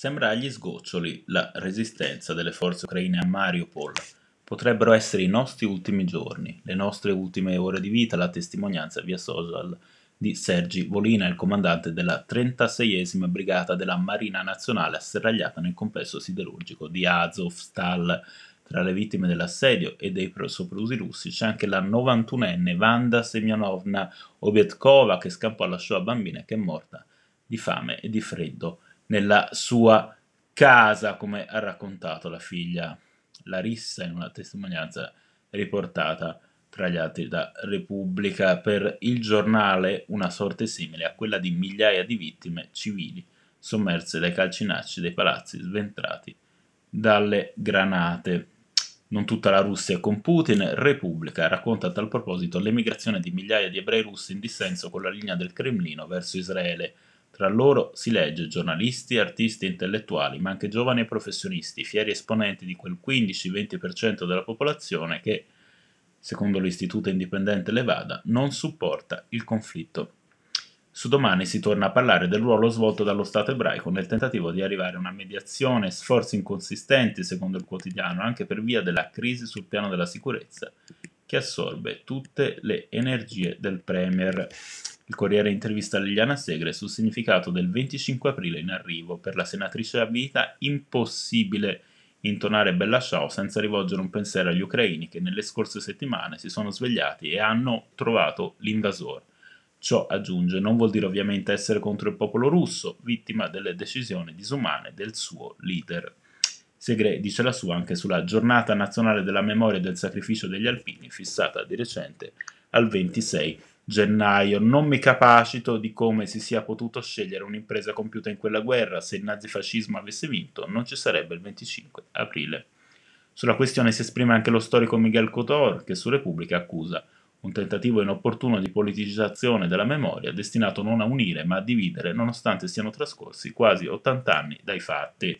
Sembra agli sgoccioli la resistenza delle forze ucraine a Mariupol. Potrebbero essere i nostri ultimi giorni, le nostre ultime ore di vita, la testimonianza via social di Sergi Volina, il comandante della 36esima brigata della Marina Nazionale asserragliata nel complesso siderurgico di Azovstal. Tra le vittime dell'assedio e dei soprusi russi c'è anche la 91enne Vanda Semyonovna Obietkova che scappò alla sua bambina e che è morta di fame e di freddo nella sua casa, come ha raccontato la figlia Larissa in una testimonianza riportata tra gli altri da Repubblica. Per il giornale una sorte simile a quella di migliaia di vittime civili sommerse dai calcinacci dei palazzi sventrati dalle granate. Non tutta la Russia con Putin, Repubblica racconta a tal proposito l'emigrazione di migliaia di ebrei russi in dissenso con la linea del Cremlino verso Israele, tra loro si legge giornalisti, artisti e intellettuali, ma anche giovani professionisti, fieri esponenti di quel 15-20% della popolazione che, secondo l'istituto indipendente Levada, non supporta il conflitto. Su domani si torna a parlare del ruolo svolto dallo Stato ebraico nel tentativo di arrivare a una mediazione, sforzi inconsistenti, secondo il quotidiano, anche per via della crisi sul piano della sicurezza, che assorbe tutte le energie del Premier. Il Corriere intervista Liliana Segre sul significato del 25 aprile in arrivo. Per la senatrice a vita impossibile intonare Bella Ciao senza rivolgere un pensiero agli ucraini che nelle scorse settimane si sono svegliati e hanno trovato l'invasore. Ciò, aggiunge, non vuol dire ovviamente essere contro il popolo russo, vittima delle decisioni disumane del suo leader. Segre dice la sua anche sulla giornata nazionale della memoria e del sacrificio degli alpini, fissata di recente al 26 gennaio. Non mi capacito di come si sia potuto scegliere un'impresa compiuta in quella guerra. Se il nazifascismo avesse vinto, non ci sarebbe il 25 aprile. Sulla questione si esprime anche lo storico Miguel Cotor, che su Repubblica accusa un tentativo inopportuno di politicizzazione della memoria destinato non a unire ma a dividere nonostante siano trascorsi quasi 80 anni dai fatti.